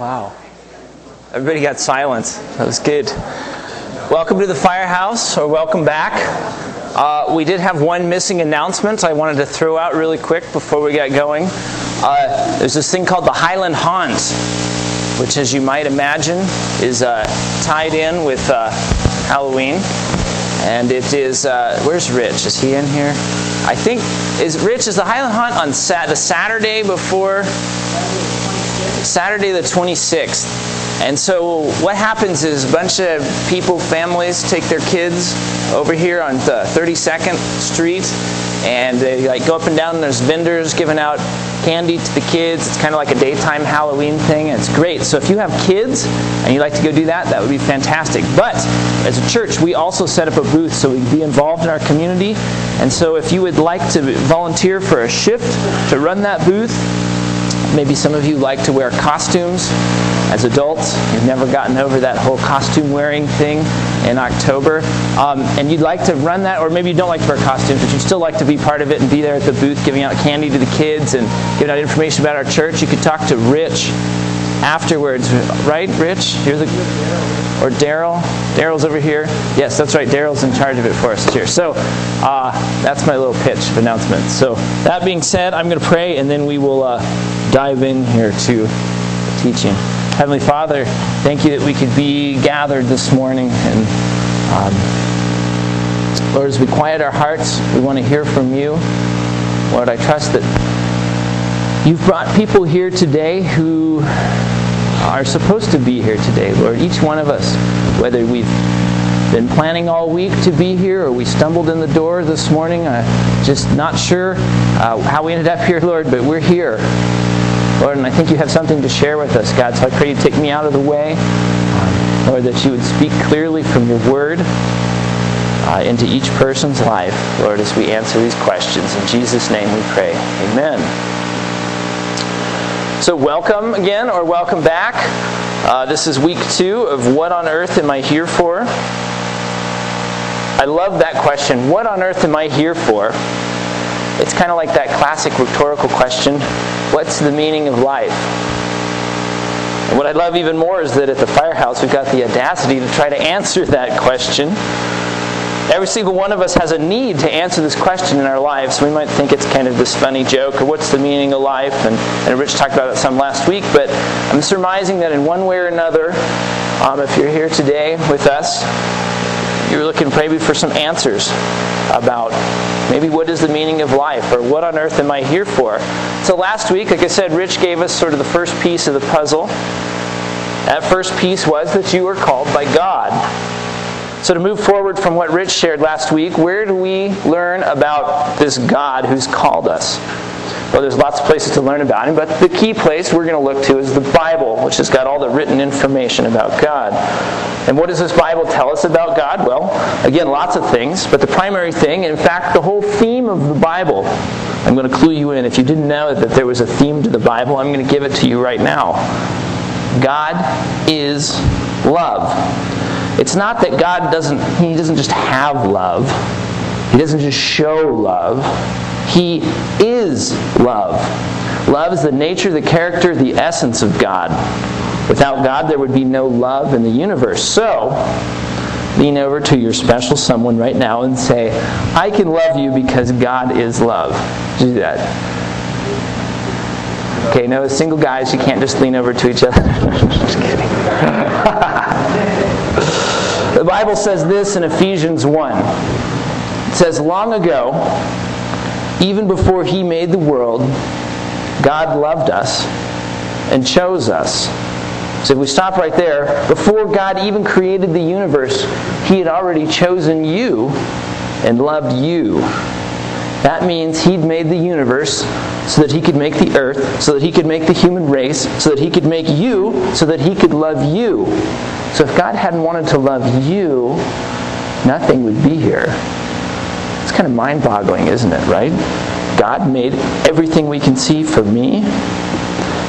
Wow. Everybody got silence. That was good. Welcome to the firehouse, or welcome back. Uh, we did have one missing announcement I wanted to throw out really quick before we got going. Uh, there's this thing called the Highland Haunt, which, as you might imagine, is uh, tied in with uh, Halloween. And it is, uh, where's Rich? Is he in here? I think, is Rich, is the Highland Haunt on the Saturday before? Saturday the 26th. And so what happens is a bunch of people, families, take their kids over here on the 32nd Street, and they like go up and down. And there's vendors giving out candy to the kids. It's kind of like a daytime Halloween thing, it's great. So if you have kids and you'd like to go do that, that would be fantastic. But as a church, we also set up a booth so we can be involved in our community. And so if you would like to volunteer for a shift to run that booth, maybe some of you like to wear costumes as adults. You've never gotten over that whole costume wearing thing in October. Um, and you'd like to run that, or maybe you don't like to wear costumes, but you'd still like to be part of it and be there at the booth giving out candy to the kids and giving out information about our church. You could talk to Rich afterwards, right, Rich? You're the or Daryl. Daryl's over here. Yes, that's right. Daryl's in charge of it for us here. So uh, that's my little pitch of announcement. So that being said, I'm going to pray, and then we will uh, dive in here to teaching. Heavenly Father, thank you that we could be gathered this morning. And um, Lord, as we quiet our hearts, we want to hear from you. Lord, I trust that you've brought people here today who are supposed to be here today, Lord. Each one of us, whether we've been planning all week to be here or we stumbled in the door this morning, uh, just not sure uh, how we ended up here, Lord, but we're here. Lord, and I think you have something to share with us, God. So I pray you take me out of the way. Lord, that you would speak clearly from your word uh, into each person's life, Lord, as we answer these questions. In Jesus' name we pray. Amen. So, welcome again, or welcome back. Uh, this is week two of What on Earth Am I Here For? I love that question. What on earth am I here for? It's kind of like that classic rhetorical question What's the meaning of life? And what I love even more is that at the firehouse we've got the audacity to try to answer that question. Every single one of us has a need to answer this question in our lives. We might think it's kind of this funny joke, or what's the meaning of life? And, and Rich talked about it some last week, but I'm surmising that in one way or another, um, if you're here today with us, you're looking maybe for some answers about maybe what is the meaning of life or what on earth am I here for. So last week, like I said, Rich gave us sort of the first piece of the puzzle. That first piece was that you were called by God. So, to move forward from what Rich shared last week, where do we learn about this God who's called us? Well, there's lots of places to learn about him, but the key place we're going to look to is the Bible, which has got all the written information about God. And what does this Bible tell us about God? Well, again, lots of things, but the primary thing, in fact, the whole theme of the Bible, I'm going to clue you in. If you didn't know that there was a theme to the Bible, I'm going to give it to you right now. God is love. It's not that God doesn't, He doesn't just have love, He doesn't just show love. He is love. Love is the nature, the character, the essence of God. Without God, there would be no love in the universe. So, lean over to your special someone right now and say, I can love you because God is love. Do that. Okay, no, single guys, you can't just lean over to each other. just kidding. the Bible says this in Ephesians 1. It says, Long ago, even before He made the world, God loved us and chose us. So if we stop right there, before God even created the universe, He had already chosen you and loved you. That means He'd made the universe so that He could make the earth, so that He could make the human race, so that He could make you, so that He could love you. So if God hadn't wanted to love you, nothing would be here. It's kind of mind boggling, isn't it, right? God made everything we can see for me.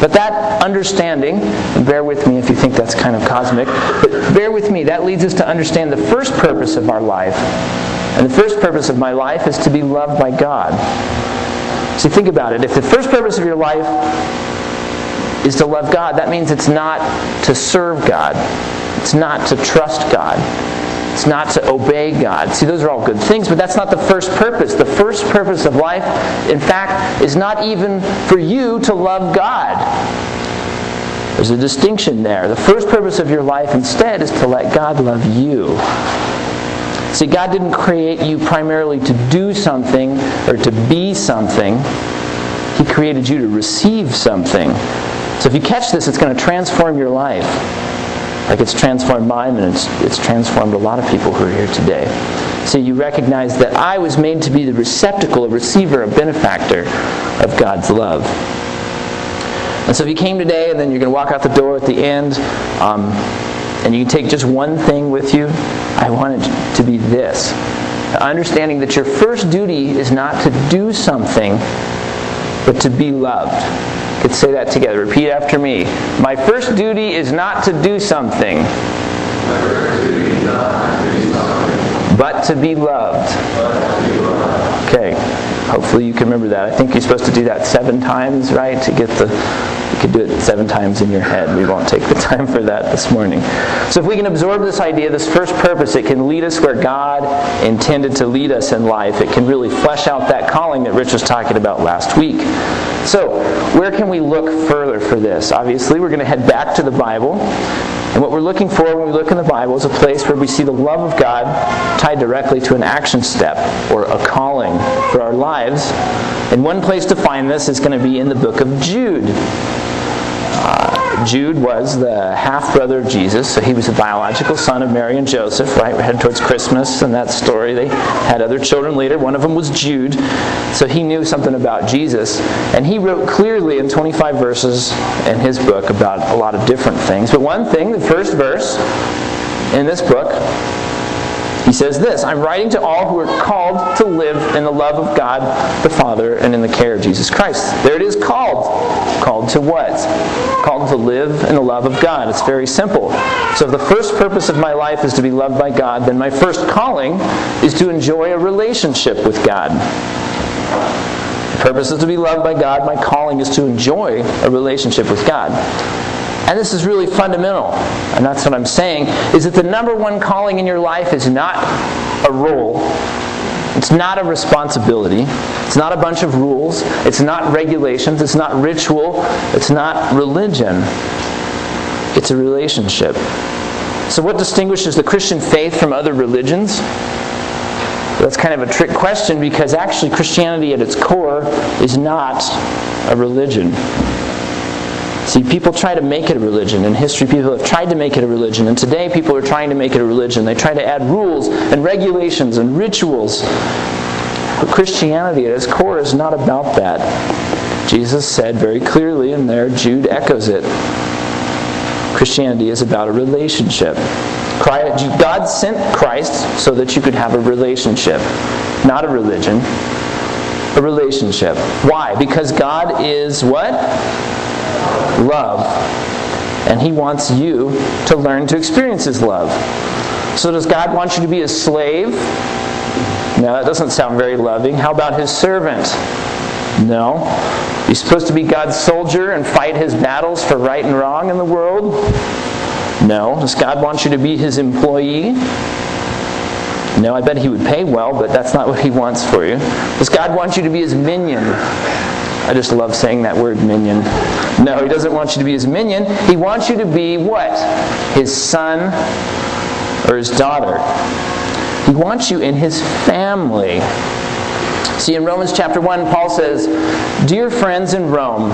But that understanding, bear with me if you think that's kind of cosmic, but bear with me, that leads us to understand the first purpose of our life. And the first purpose of my life is to be loved by God. See, think about it. If the first purpose of your life is to love God. That means it's not to serve God, it's not to trust God. It's not to obey God. See, those are all good things, but that's not the first purpose. The first purpose of life, in fact, is not even for you to love God. There's a distinction there. The first purpose of your life instead is to let God love you. See, God didn't create you primarily to do something or to be something. He created you to receive something. So if you catch this, it's going to transform your life. Like it's transformed mine and it's, it's transformed a lot of people who are here today. So you recognize that I was made to be the receptacle, a receiver, a benefactor of God's love. And so if you came today and then you're going to walk out the door at the end, um, and you can take just one thing with you, I want it to be this. Understanding that your first duty is not to do something, but to be loved. Could say that together. Repeat after me. My first duty is not to do something, but to be loved. Okay. Hopefully you can remember that. I think you're supposed to do that seven times, right, to get the you could do it seven times in your head. We won't take the time for that this morning. So if we can absorb this idea, this first purpose, it can lead us where God intended to lead us in life. It can really flesh out that calling that Rich was talking about last week. So, where can we look further for this? Obviously, we're going to head back to the Bible. And what we're looking for when we look in the Bible is a place where we see the love of God tied directly to an action step or a calling for our lives. And one place to find this is going to be in the book of Jude. Jude was the half brother of Jesus, so he was the biological son of Mary and Joseph, right? We're heading towards Christmas and that story. They had other children later. One of them was Jude, so he knew something about Jesus. And he wrote clearly in 25 verses in his book about a lot of different things. But one thing, the first verse in this book, he says this I'm writing to all who are called to live in the love of God the Father and in the care of Jesus Christ. There it is called. Called to what? Called to live in the love of God. It's very simple. So if the first purpose of my life is to be loved by God, then my first calling is to enjoy a relationship with God. The purpose is to be loved by God. My calling is to enjoy a relationship with God and this is really fundamental, and that's what I'm saying, is that the number one calling in your life is not a role. It's not a responsibility. It's not a bunch of rules. It's not regulations. It's not ritual. It's not religion. It's a relationship. So, what distinguishes the Christian faith from other religions? That's kind of a trick question because actually Christianity at its core is not a religion. See, people try to make it a religion. In history, people have tried to make it a religion. And today, people are trying to make it a religion. They try to add rules and regulations and rituals. But Christianity, at its core, is not about that. Jesus said very clearly, and there Jude echoes it Christianity is about a relationship. God sent Christ so that you could have a relationship, not a religion. A relationship. Why? Because God is what? Love. And He wants you to learn to experience His love. So, does God want you to be a slave? No, that doesn't sound very loving. How about His servant? No. You're supposed to be God's soldier and fight His battles for right and wrong in the world? No. Does God want you to be His employee? No, I bet He would pay well, but that's not what He wants for you. Does God want you to be His minion? I just love saying that word, minion. No, he doesn't want you to be his minion. He wants you to be what? His son or his daughter. He wants you in his family. See, in Romans chapter 1, Paul says, Dear friends in Rome,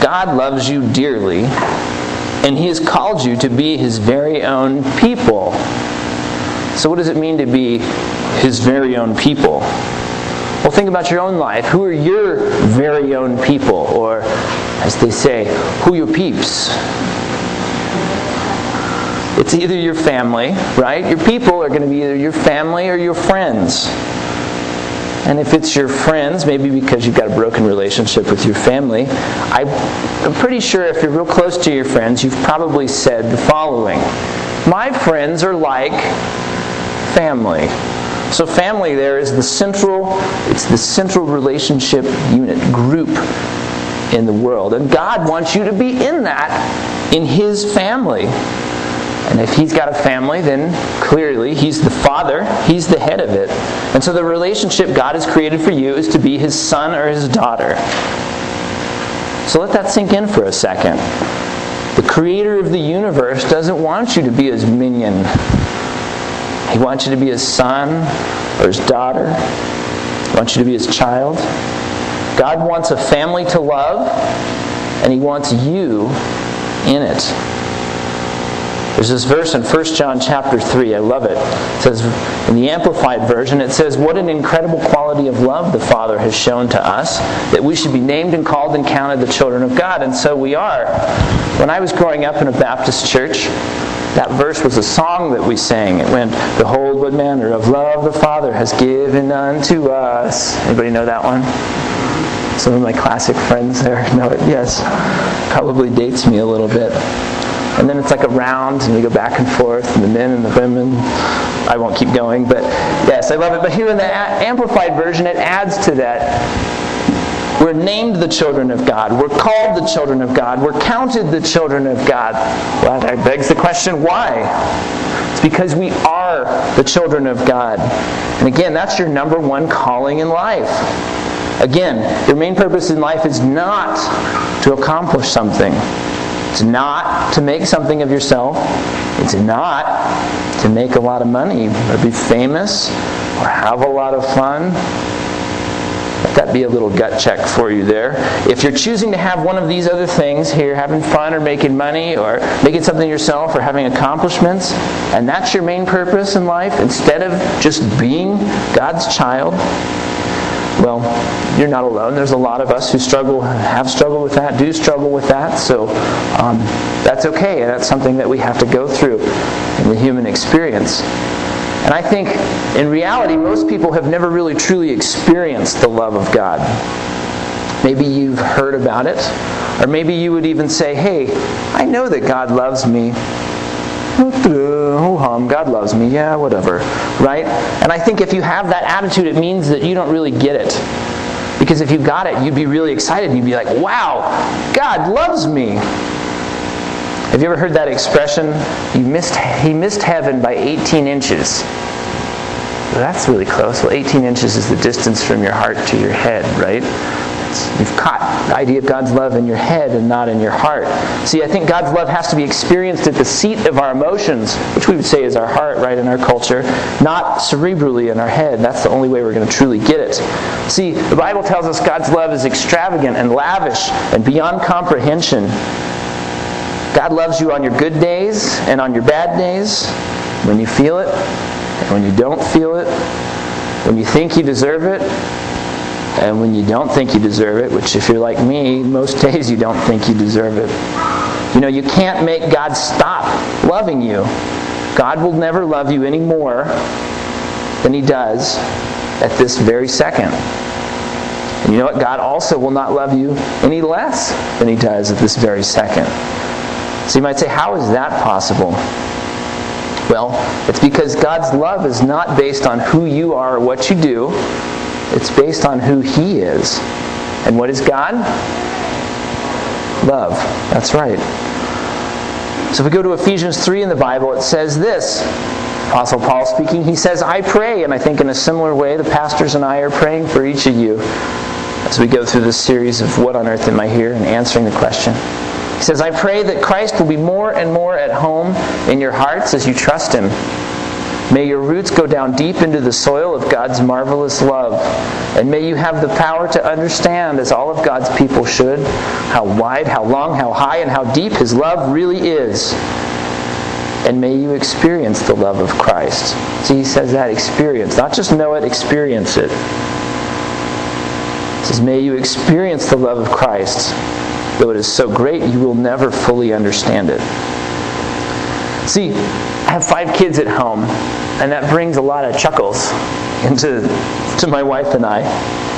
God loves you dearly, and he has called you to be his very own people. So, what does it mean to be his very own people? Well, think about your own life. Who are your very own people? Or, as they say, who your peeps? It's either your family, right? Your people are going to be either your family or your friends. And if it's your friends, maybe because you've got a broken relationship with your family, I'm pretty sure if you're real close to your friends, you've probably said the following My friends are like family. So family there is the central, it's the central relationship unit, group in the world. And God wants you to be in that, in His family. And if He's got a family, then clearly He's the Father, He's the head of it. And so the relationship God has created for you is to be His son or His daughter. So let that sink in for a second. The creator of the universe doesn't want you to be his minion. He wants you to be his son or his daughter. He wants you to be his child. God wants a family to love, and he wants you in it. There's this verse in 1 John chapter 3. I love it. It says, in the Amplified Version, it says, What an incredible quality of love the Father has shown to us, that we should be named and called and counted the children of God. And so we are. When I was growing up in a Baptist church, that verse was a song that we sang. It went, Behold what manner of love the Father has given unto us. Anybody know that one? Some of my classic friends there know it. Yes. Probably dates me a little bit. And then it's like a round, and we go back and forth, and the men and the women. I won't keep going, but yes, I love it. But here in the Amplified Version, it adds to that. We're named the children of God. We're called the children of God. We're counted the children of God. Well, that begs the question why? It's because we are the children of God. And again, that's your number one calling in life. Again, your main purpose in life is not to accomplish something. It's not to make something of yourself. It's not to make a lot of money or be famous or have a lot of fun. Let that be a little gut check for you there. If you're choosing to have one of these other things here, having fun or making money or making something yourself or having accomplishments, and that's your main purpose in life, instead of just being God's child, well, you're not alone. There's a lot of us who struggle, have struggled with that, do struggle with that. So um, that's okay. And that's something that we have to go through in the human experience. And I think in reality, most people have never really truly experienced the love of God. Maybe you've heard about it, or maybe you would even say, hey, I know that God loves me oh hum, God loves me, yeah, whatever, right? And I think if you have that attitude, it means that you don't really get it. Because if you got it, you'd be really excited. You'd be like, wow, God loves me. Have you ever heard that expression? Missed, he missed heaven by 18 inches. That's really close. Well, 18 inches is the distance from your heart to your head, right? You've caught the idea of God's love in your head and not in your heart. See, I think God's love has to be experienced at the seat of our emotions, which we would say is our heart, right, in our culture, not cerebrally in our head. That's the only way we're going to truly get it. See, the Bible tells us God's love is extravagant and lavish and beyond comprehension. God loves you on your good days and on your bad days, when you feel it and when you don't feel it, when you think you deserve it and when you don't think you deserve it, which if you're like me, most days you don't think you deserve it. You know, you can't make God stop loving you. God will never love you any more than He does at this very second. And you know what? God also will not love you any less than He does at this very second. So you might say, how is that possible? Well, it's because God's love is not based on who you are or what you do. It's based on who He is. And what is God? Love. That's right. So if we go to Ephesians 3 in the Bible, it says this. Apostle Paul speaking, he says, I pray, and I think in a similar way, the pastors and I are praying for each of you as we go through this series of What on Earth Am I Here and answering the question. He says, I pray that Christ will be more and more at home in your hearts as you trust Him May your roots go down deep into the soil of God's marvelous love. And may you have the power to understand, as all of God's people should, how wide, how long, how high, and how deep His love really is. And may you experience the love of Christ. See, he says that experience. Not just know it, experience it. He says, May you experience the love of Christ. Though it is so great, you will never fully understand it. See, I have five kids at home, and that brings a lot of chuckles into to my wife and I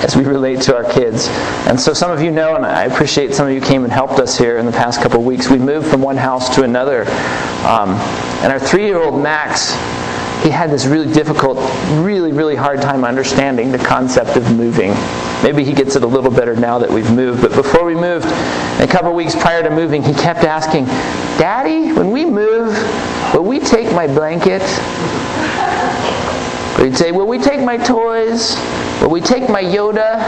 as we relate to our kids. And so some of you know, and I appreciate some of you came and helped us here in the past couple weeks. We moved from one house to another. Um, and our three year old Max he had this really difficult, really, really hard time understanding the concept of moving. Maybe he gets it a little better now that we've moved. But before we moved, a couple weeks prior to moving, he kept asking, Daddy, when we move, will we take my blanket? Or he'd say, Will we take my toys? Will we take my Yoda?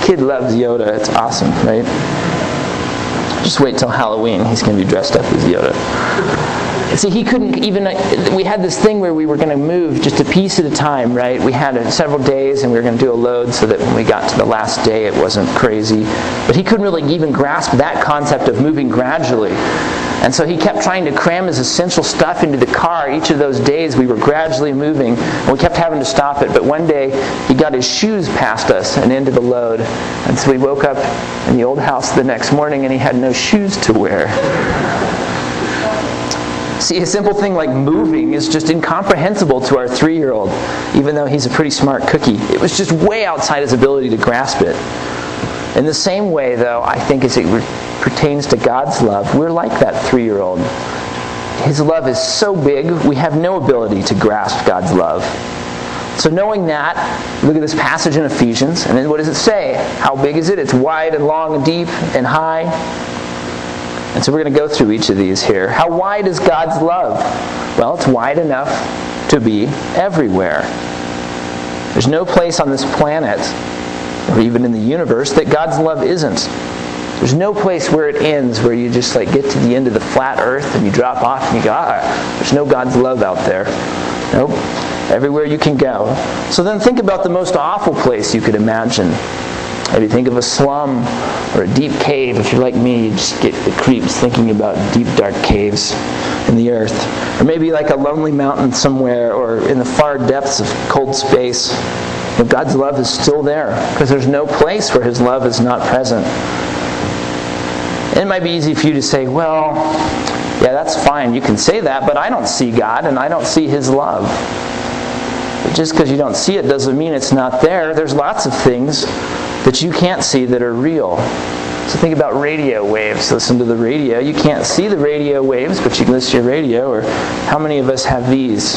The kid loves Yoda. It's awesome, right? Just wait till Halloween. He's going to be dressed up as Yoda. See, he couldn't even. We had this thing where we were going to move just a piece at a time, right? We had several days and we were going to do a load so that when we got to the last day it wasn't crazy. But he couldn't really even grasp that concept of moving gradually. And so he kept trying to cram his essential stuff into the car. Each of those days we were gradually moving, and we kept having to stop it. But one day he got his shoes past us and into the load. And so we woke up in the old house the next morning and he had no shoes to wear. See, a simple thing like moving is just incomprehensible to our three year old, even though he's a pretty smart cookie. It was just way outside his ability to grasp it. In the same way, though, I think as it pertains to God's love, we're like that three year old. His love is so big, we have no ability to grasp God's love. So, knowing that, look at this passage in Ephesians, and then what does it say? How big is it? It's wide and long and deep and high. And so we're going to go through each of these here. How wide is God's love? Well, it's wide enough to be everywhere. There's no place on this planet, or even in the universe, that God's love isn't. There's no place where it ends where you just like get to the end of the flat earth and you drop off and you go, ah, there's no God's love out there. Nope. Everywhere you can go. So then think about the most awful place you could imagine Maybe think of a slum or a deep cave. If you're like me, you just get the creeps thinking about deep, dark caves in the earth. Or maybe like a lonely mountain somewhere or in the far depths of cold space. But God's love is still there because there's no place where His love is not present. It might be easy for you to say, well, yeah, that's fine. You can say that, but I don't see God and I don't see His love. But just because you don't see it doesn't mean it's not there. There's lots of things that you can't see that are real. So think about radio waves. Listen to the radio. You can't see the radio waves, but you can listen to your radio. Or how many of us have these?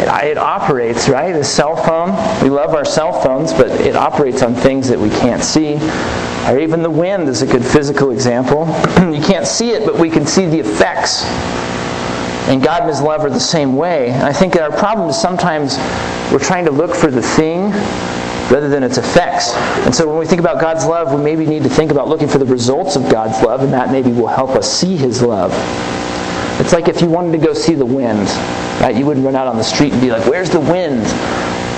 It, operates, right? The cell phone. We love our cell phones, but it operates on things that we can't see. Or even the wind is a good physical example. you can't see it, but we can see the effects. And God and His love are the same way. And I think our problem is sometimes we're trying to look for the thing rather than its effects. And so when we think about God's love, we maybe need to think about looking for the results of God's love, and that maybe will help us see His love. It's like if you wanted to go see the wind, right? You wouldn't run out on the street and be like, "Where's the wind?"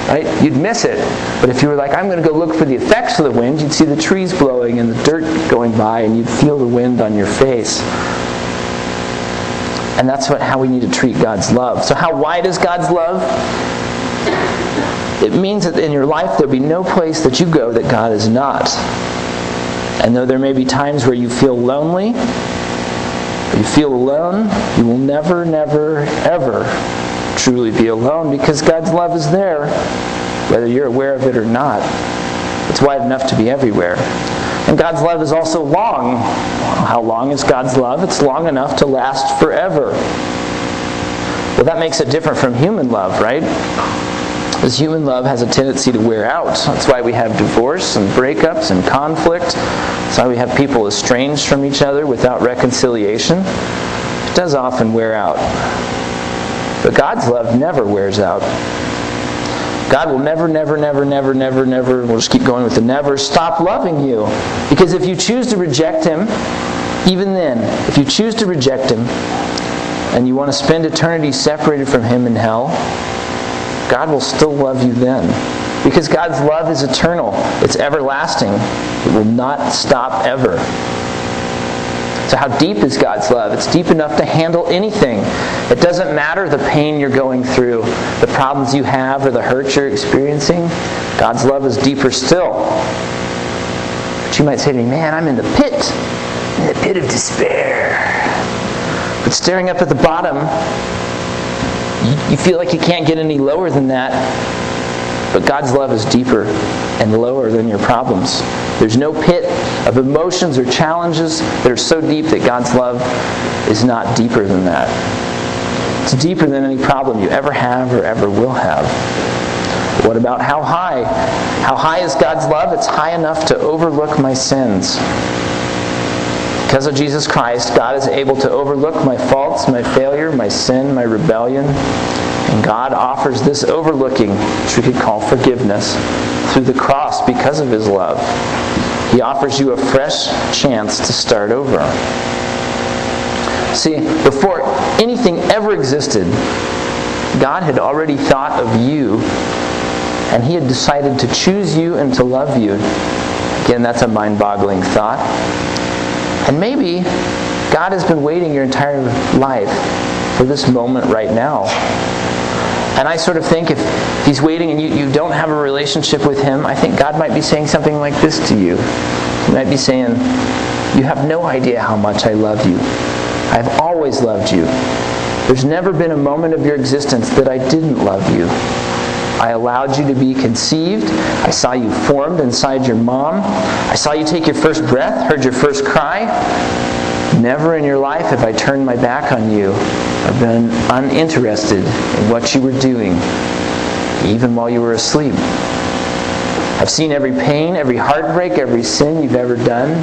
Right? You'd miss it. But if you were like, "I'm going to go look for the effects of the wind," you'd see the trees blowing and the dirt going by, and you'd feel the wind on your face. And that's what, how we need to treat God's love. So, how wide is God's love? It means that in your life there'll be no place that you go that God is not. And though there may be times where you feel lonely, you feel alone, you will never, never, ever truly be alone because God's love is there, whether you're aware of it or not. It's wide enough to be everywhere. And God's love is also long. How long is God's love? It's long enough to last forever. Well, that makes it different from human love, right? Because human love has a tendency to wear out. That's why we have divorce and breakups and conflict. That's why we have people estranged from each other without reconciliation. It does often wear out. But God's love never wears out. God will never, never, never, never, never, never, we'll just keep going with the never, stop loving you. Because if you choose to reject Him, even then, if you choose to reject Him, and you want to spend eternity separated from Him in hell, God will still love you then. Because God's love is eternal, it's everlasting, it will not stop ever. So, how deep is God's love? It's deep enough to handle anything. It doesn't matter the pain you're going through, the problems you have, or the hurt you're experiencing. God's love is deeper still. But you might say to me, man, I'm in the pit, in the pit of despair. But staring up at the bottom, you feel like you can't get any lower than that. But God's love is deeper and lower than your problems. There's no pit of emotions or challenges that are so deep that God's love is not deeper than that. It's deeper than any problem you ever have or ever will have. What about how high? How high is God's love? It's high enough to overlook my sins. Because of Jesus Christ, God is able to overlook my faults, my failure, my sin, my rebellion. And God offers this overlooking, which we could call forgiveness, through the cross because of his love. He offers you a fresh chance to start over. See, before anything ever existed, God had already thought of you, and He had decided to choose you and to love you. Again, that's a mind boggling thought. And maybe God has been waiting your entire life for this moment right now. And I sort of think if He's waiting and you, you don't have a relationship with Him, I think God might be saying something like this to you. He might be saying, You have no idea how much I love you. I've always loved you. There's never been a moment of your existence that I didn't love you. I allowed you to be conceived. I saw you formed inside your mom. I saw you take your first breath, heard your first cry. Never in your life have I turned my back on you or been uninterested in what you were doing, even while you were asleep. I've seen every pain, every heartbreak, every sin you've ever done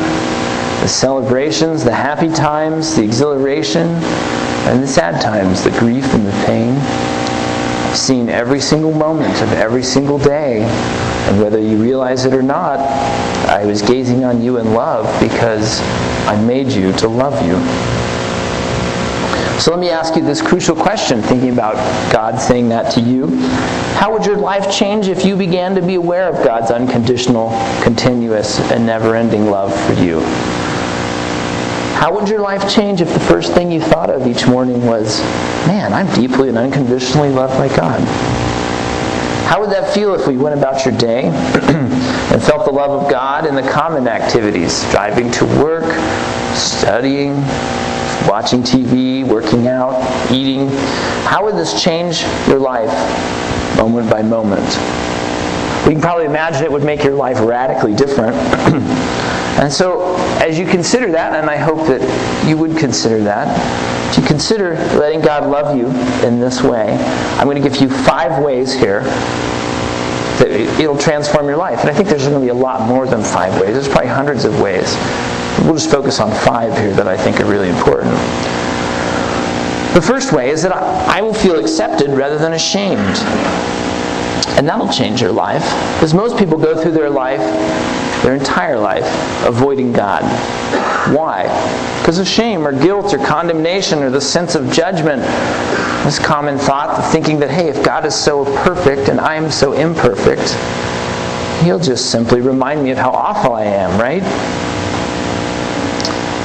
the celebrations, the happy times, the exhilaration, and the sad times, the grief and the pain. Seen every single moment of every single day, and whether you realize it or not, I was gazing on you in love because I made you to love you. So let me ask you this crucial question, thinking about God saying that to you. How would your life change if you began to be aware of God's unconditional, continuous, and never ending love for you? How would your life change if the first thing you thought of each morning was, man, I'm deeply and unconditionally loved by God? How would that feel if we went about your day and felt the love of God in the common activities, driving to work, studying, watching TV, working out, eating? How would this change your life moment by moment? We can probably imagine it would make your life radically different. And so, as you consider that, and I hope that you would consider that, to consider letting God love you in this way, I'm going to give you five ways here that it'll transform your life. And I think there's going to be a lot more than five ways. There's probably hundreds of ways. We'll just focus on five here that I think are really important. The first way is that I will feel accepted rather than ashamed. And that'll change your life. Because most people go through their life their entire life avoiding God. Why? Because of shame or guilt or condemnation or the sense of judgment. This common thought, the thinking that, hey, if God is so perfect and I am so imperfect, He'll just simply remind me of how awful I am, right?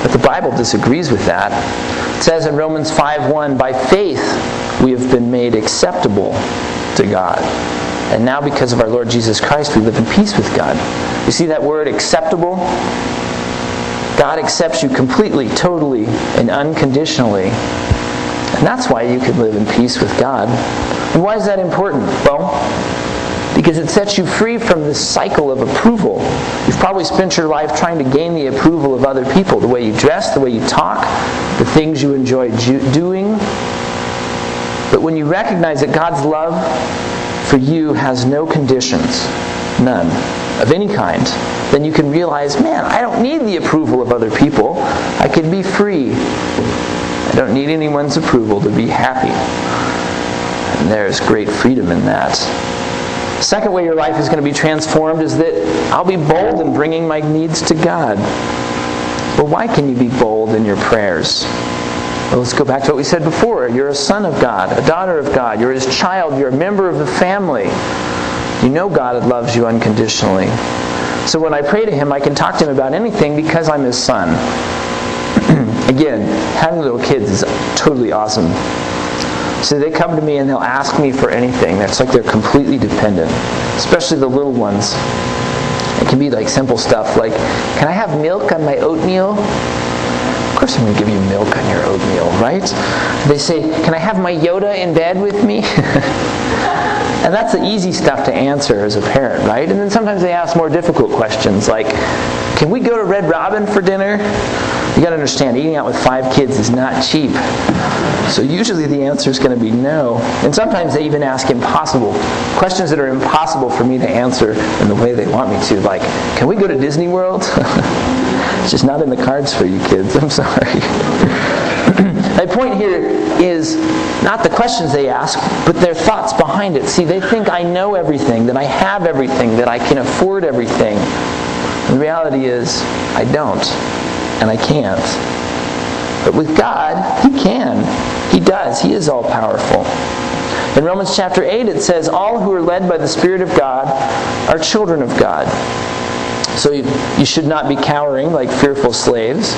But the Bible disagrees with that. It says in Romans 5:1, by faith we have been made acceptable to God. And now, because of our Lord Jesus Christ, we live in peace with God. You see that word acceptable? God accepts you completely, totally, and unconditionally. And that's why you can live in peace with God. And why is that important? Well, because it sets you free from this cycle of approval. You've probably spent your life trying to gain the approval of other people the way you dress, the way you talk, the things you enjoy doing. But when you recognize that God's love for you has no conditions, none, of any kind, then you can realize, man, I don't need the approval of other people. I can be free. I don't need anyone's approval to be happy. And there's great freedom in that. Second way your life is going to be transformed is that I'll be bold in bringing my needs to God. Well, why can you be bold in your prayers? Let's go back to what we said before. You're a son of God, a daughter of God. You're his child. You're a member of the family. You know God loves you unconditionally. So when I pray to him, I can talk to him about anything because I'm his son. Again, having little kids is totally awesome. So they come to me and they'll ask me for anything. It's like they're completely dependent, especially the little ones. It can be like simple stuff like, can I have milk on my oatmeal? Going to give you milk on your oatmeal, right? They say, Can I have my Yoda in bed with me? and that's the easy stuff to answer as a parent, right? And then sometimes they ask more difficult questions like, Can we go to Red Robin for dinner? You got to understand, eating out with five kids is not cheap. So usually the answer is going to be no. And sometimes they even ask impossible questions that are impossible for me to answer in the way they want me to. Like, can we go to Disney World? it's just not in the cards for you kids. I'm sorry. My point here is not the questions they ask, but their thoughts behind it. See, they think I know everything, that I have everything, that I can afford everything. The reality is, I don't, and I can't. But with God, He can. He does. He is all powerful. In Romans chapter 8, it says, All who are led by the Spirit of God are children of God. So you, you should not be cowering like fearful slaves.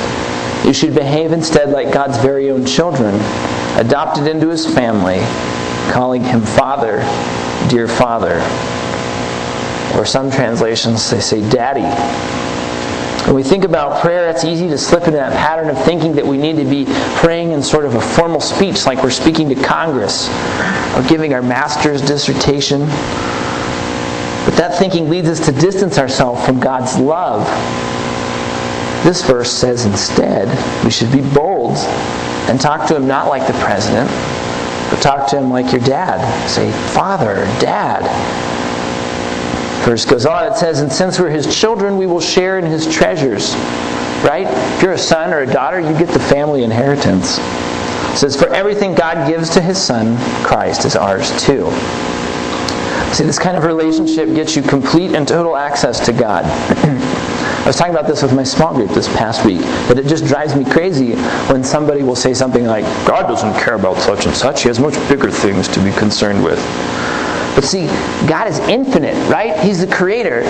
You should behave instead like God's very own children, adopted into his family, calling him Father, dear Father. Or some translations, they say Daddy. When we think about prayer, it's easy to slip into that pattern of thinking that we need to be praying in sort of a formal speech, like we're speaking to Congress or giving our master's dissertation. That thinking leads us to distance ourselves from God's love this verse says instead we should be bold and talk to him not like the president, but talk to him like your dad. Say, Father, Dad. Verse goes on, it says, And since we're his children, we will share in his treasures. Right? If you're a son or a daughter, you get the family inheritance. It says, For everything God gives to his son, Christ is ours too. See, this kind of relationship gets you complete and total access to God. I was talking about this with my small group this past week, but it just drives me crazy when somebody will say something like, God doesn't care about such and such. He has much bigger things to be concerned with. But see, God is infinite, right? He's the creator.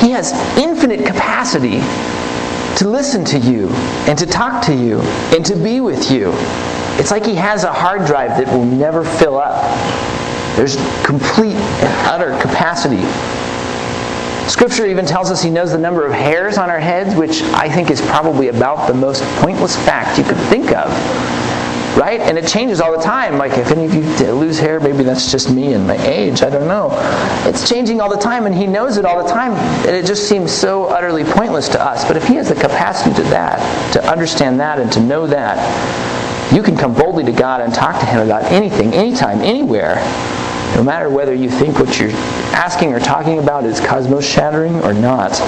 He has infinite capacity to listen to you and to talk to you and to be with you. It's like He has a hard drive that will never fill up. There's complete and utter capacity Scripture even tells us he knows the number of hairs on our heads, which I think is probably about the most pointless fact you could think of. Right? And it changes all the time. Like if any of you lose hair, maybe that's just me and my age. I don't know. It's changing all the time, and he knows it all the time. And it just seems so utterly pointless to us. But if he has the capacity to that, to understand that, and to know that, you can come boldly to God and talk to him about anything, anytime, anywhere no matter whether you think what you're asking or talking about is cosmos shattering or not.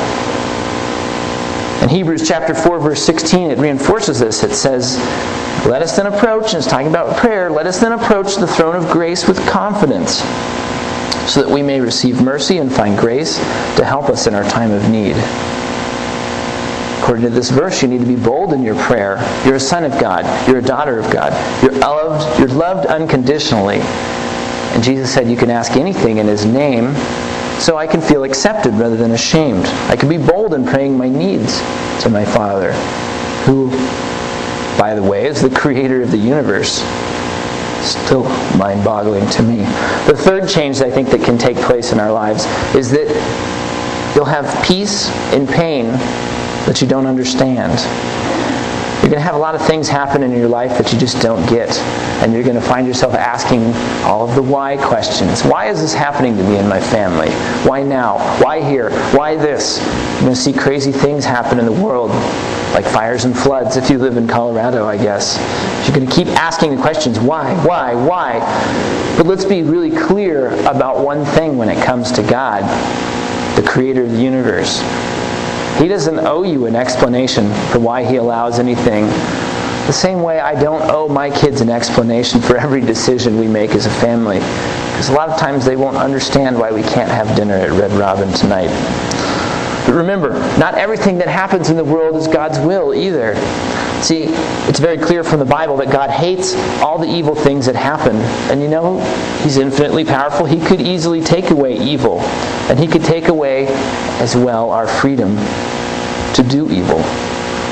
In Hebrews chapter 4, verse 16, it reinforces this. It says, Let us then approach, and it's talking about prayer, let us then approach the throne of grace with confidence, so that we may receive mercy and find grace to help us in our time of need. According to this verse, you need to be bold in your prayer. You're a son of God. You're a daughter of God. You're loved, you're loved unconditionally. And Jesus said, You can ask anything in His name, so I can feel accepted rather than ashamed. I can be bold in praying my needs to my Father, who, by the way, is the creator of the universe. Still mind boggling to me. The third change I think that can take place in our lives is that you'll have peace in pain that you don't understand. You're going to have a lot of things happen in your life that you just don't get. And you're going to find yourself asking all of the why questions. Why is this happening to me and my family? Why now? Why here? Why this? You're going to see crazy things happen in the world, like fires and floods if you live in Colorado, I guess. You're going to keep asking the questions why, why, why? But let's be really clear about one thing when it comes to God, the creator of the universe. He doesn't owe you an explanation for why He allows anything. The same way I don't owe my kids an explanation for every decision we make as a family. Because a lot of times they won't understand why we can't have dinner at Red Robin tonight. But remember, not everything that happens in the world is God's will either. See, it's very clear from the Bible that God hates all the evil things that happen. And you know, He's infinitely powerful. He could easily take away evil. And He could take away as well our freedom to do evil.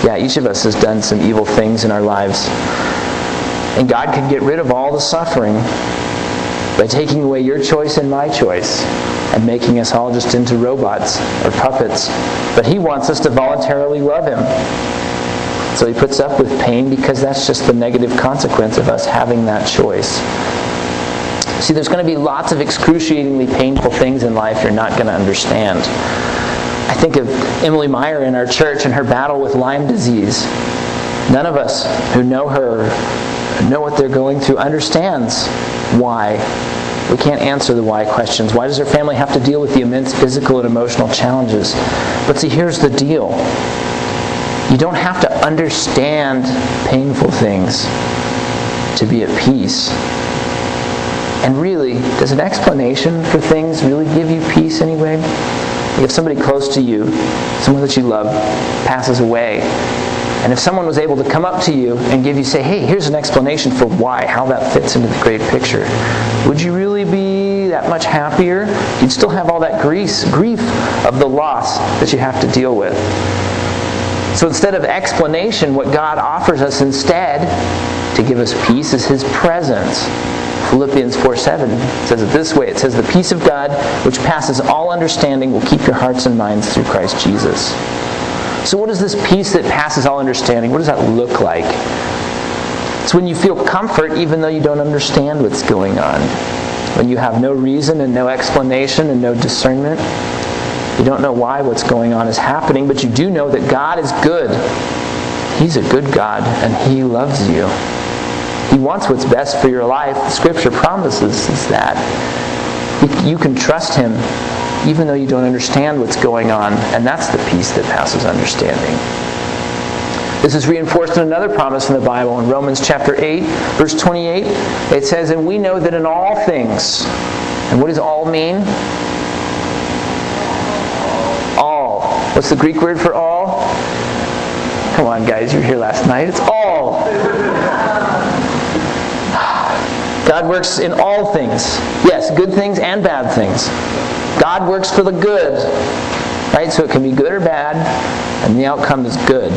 Yeah, each of us has done some evil things in our lives. And God can get rid of all the suffering by taking away your choice and my choice and making us all just into robots or puppets. But He wants us to voluntarily love Him. So He puts up with pain because that's just the negative consequence of us having that choice. See, there's going to be lots of excruciatingly painful things in life you're not going to understand. I think of Emily Meyer in our church and her battle with Lyme disease. None of us who know her, know what they're going through, understands why. We can't answer the why questions. Why does her family have to deal with the immense physical and emotional challenges? But see, here's the deal you don't have to understand painful things to be at peace. And really, does an explanation for things really give you peace anyway? If somebody close to you, someone that you love, passes away, and if someone was able to come up to you and give you, say, hey, here's an explanation for why, how that fits into the great picture, would you really be that much happier? You'd still have all that grief, grief of the loss that you have to deal with. So instead of explanation, what God offers us instead to give us peace is His presence. Philippians 4 7 says it this way it says, The peace of God, which passes all understanding, will keep your hearts and minds through Christ Jesus. So, what is this peace that passes all understanding? What does that look like? It's when you feel comfort even though you don't understand what's going on. When you have no reason and no explanation and no discernment. You don't know why what's going on is happening, but you do know that God is good. He's a good God, and He loves you. He wants what's best for your life. The Scripture promises is that. You can trust Him even though you don't understand what's going on, and that's the peace that passes understanding. This is reinforced in another promise in the Bible in Romans chapter 8, verse 28. It says, And we know that in all things, and what does all mean? All. What's the Greek word for all? Come on, guys, you were here last night. It's all. God works in all things. Yes, good things and bad things. God works for the good. Right? So it can be good or bad, and the outcome is good.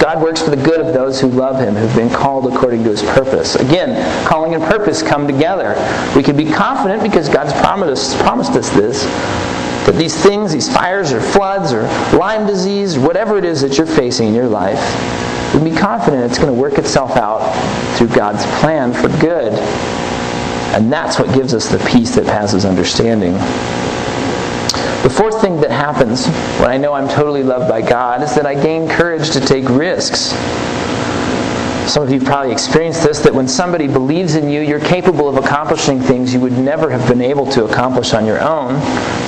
God works for the good of those who love Him, who've been called according to His purpose. Again, calling and purpose come together. We can be confident because God's promised us, promised us this that these things, these fires or floods or Lyme disease, whatever it is that you're facing in your life, we can be confident it's going to work itself out through God's plan for good. And that's what gives us the peace that passes understanding. The fourth thing that happens when I know I'm totally loved by God is that I gain courage to take risks. Some of you probably experienced this that when somebody believes in you, you're capable of accomplishing things you would never have been able to accomplish on your own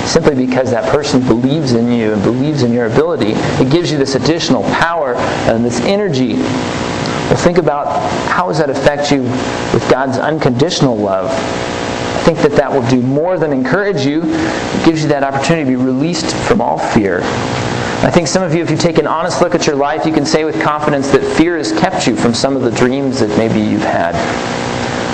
simply because that person believes in you and believes in your ability. It gives you this additional power and this energy. Well, think about how does that affect you with God's unconditional love? Think that that will do more than encourage you. It gives you that opportunity to be released from all fear. I think some of you, if you take an honest look at your life, you can say with confidence that fear has kept you from some of the dreams that maybe you've had.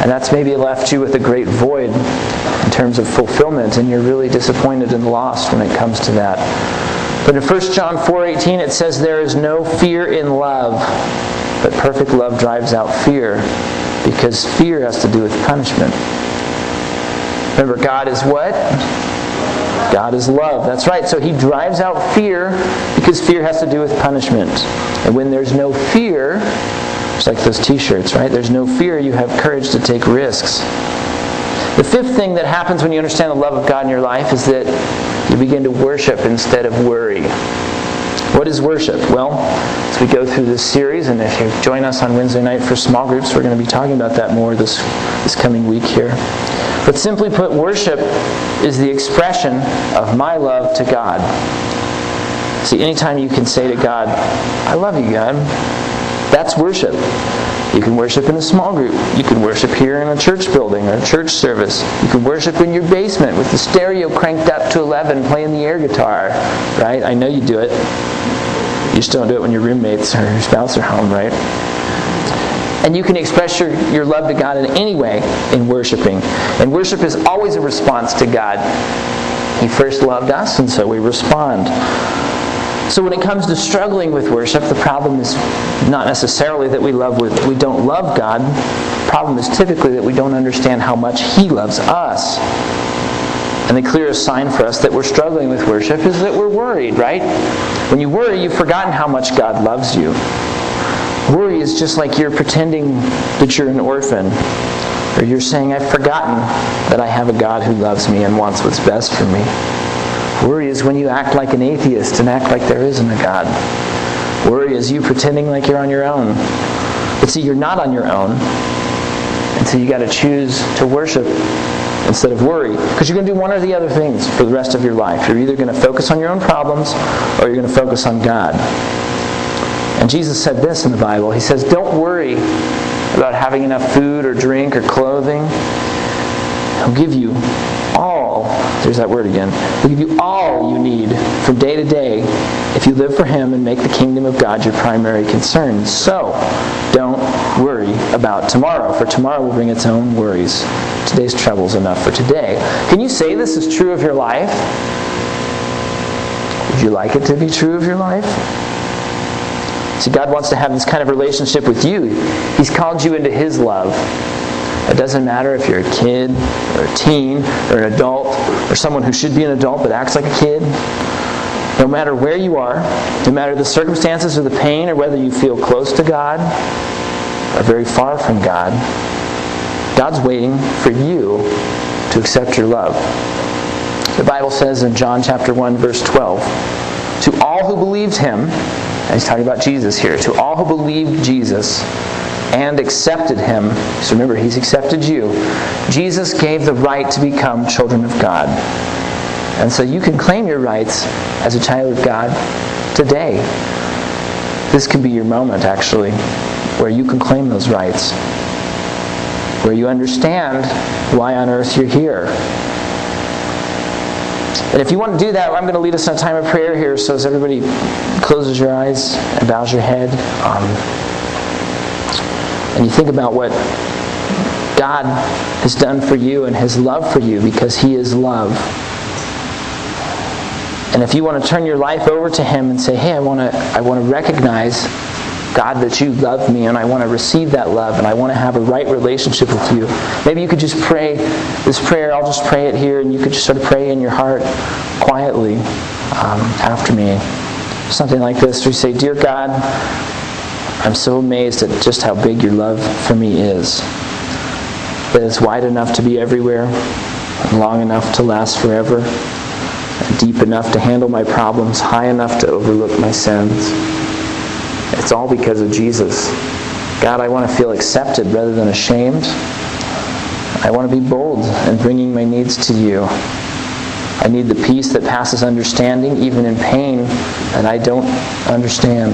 And that's maybe left you with a great void in terms of fulfillment, and you're really disappointed and lost when it comes to that. But in 1 John 4:18 it says there is no fear in love, but perfect love drives out fear, because fear has to do with punishment. Remember, God is what? God is love. That's right. So he drives out fear because fear has to do with punishment. And when there's no fear, it's like those t shirts, right? There's no fear, you have courage to take risks. The fifth thing that happens when you understand the love of God in your life is that you begin to worship instead of worry. What is worship? Well, as we go through this series, and if you join us on Wednesday night for small groups, we're going to be talking about that more this, this coming week here. But simply put, worship is the expression of my love to God. See, anytime you can say to God, I love you, God, that's worship. You can worship in a small group. You can worship here in a church building or a church service. You can worship in your basement with the stereo cranked up to 11 playing the air guitar, right? I know you do it. You just don't do it when your roommates or your spouse are home, right? And you can express your, your love to God in any way in worshiping. And worship is always a response to God. He first loved us, and so we respond. So when it comes to struggling with worship, the problem is not necessarily that we love with, we don't love God. The problem is typically that we don't understand how much He loves us. And the clearest sign for us that we're struggling with worship is that we're worried, right? When you worry, you've forgotten how much God loves you. Worry is just like you're pretending that you're an orphan. Or you're saying, I've forgotten that I have a God who loves me and wants what's best for me. Worry is when you act like an atheist and act like there isn't a God. Worry is you pretending like you're on your own. But see, you're not on your own. And so you got to choose to worship instead of worry. Because you're going to do one or the other things for the rest of your life. You're either going to focus on your own problems or you're going to focus on God. And Jesus said this in the Bible He says, Don't worry about having enough food or drink or clothing. He'll give you there's that word again, He'll give you all you need from day to day if you live for Him and make the kingdom of God your primary concern. So, don't worry about tomorrow, for tomorrow will bring its own worries. Today's trouble's enough for today. Can you say this is true of your life? Would you like it to be true of your life? See, God wants to have this kind of relationship with you. He's called you into His love. It doesn't matter if you're a kid or a teen or an adult or someone who should be an adult but acts like a kid. No matter where you are, no matter the circumstances or the pain or whether you feel close to God or very far from God, God's waiting for you to accept your love. The Bible says in John chapter 1 verse 12, to all who believed him, and he's talking about Jesus here, to all who believed Jesus, and accepted him. So remember, he's accepted you. Jesus gave the right to become children of God. And so you can claim your rights as a child of God today. This can be your moment, actually, where you can claim those rights, where you understand why on earth you're here. And if you want to do that, I'm going to lead us in a time of prayer here. So as everybody closes your eyes and bows your head. Um, and you think about what God has done for you and his love for you because he is love. And if you want to turn your life over to him and say, "Hey, I want to I want to recognize God that you love me and I want to receive that love and I want to have a right relationship with you." Maybe you could just pray this prayer. I'll just pray it here and you could just sort of pray in your heart quietly um, after me. Something like this. We say, "Dear God, I'm so amazed at just how big your love for me is. That it's wide enough to be everywhere, and long enough to last forever, and deep enough to handle my problems, high enough to overlook my sins. It's all because of Jesus. God, I want to feel accepted rather than ashamed. I want to be bold in bringing my needs to you. I need the peace that passes understanding, even in pain that I don't understand.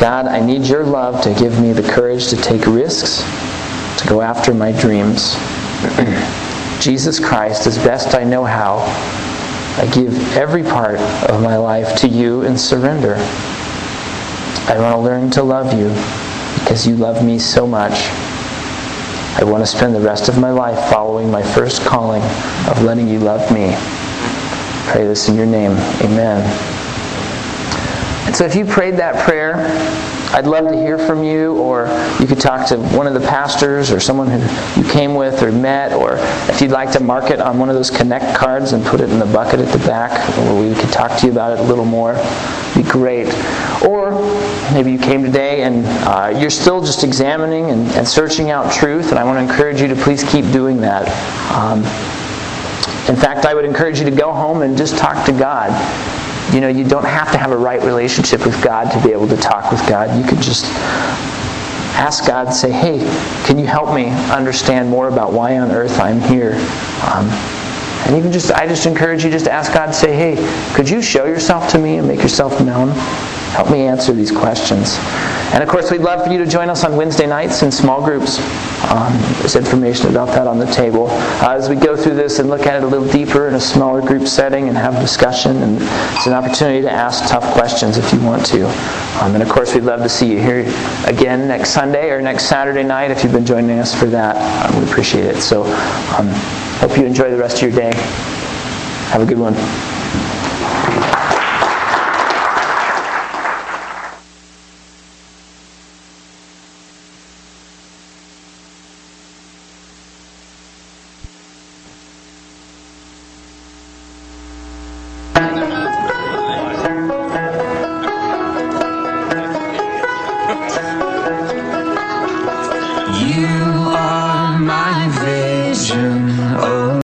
God, I need your love to give me the courage to take risks, to go after my dreams. Jesus Christ, as best I know how, I give every part of my life to you in surrender. I want to learn to love you because you love me so much. I want to spend the rest of my life following my first calling of letting you love me. Pray this in your name. Amen. So if you prayed that prayer, I'd love to hear from you, or you could talk to one of the pastors or someone who you came with or met, or if you'd like to mark it on one of those connect cards and put it in the bucket at the back where we could talk to you about it a little more, be great. Or maybe you came today and uh, you're still just examining and, and, searching out truth, and I want to encourage you to please keep doing that. Um, in fact, I would encourage you to go home and just talk to God you know, you don't have to have a right relationship with God to be able to talk with God. You could just ask God, say, hey, can you help me understand more about why on earth I'm here? Um, and even just, I just encourage you just to ask God, say, hey, could you show yourself to me and make yourself known? Help me answer these questions. And of course, we'd love for you to join us on Wednesday nights in small groups. Um, there's information about that on the table. Uh, as we go through this and look at it a little deeper in a smaller group setting and have discussion, and it's an opportunity to ask tough questions if you want to. Um, and of course, we'd love to see you here again next Sunday or next Saturday night if you've been joining us for that. Um, we appreciate it. So, um, hope you enjoy the rest of your day. Have a good one.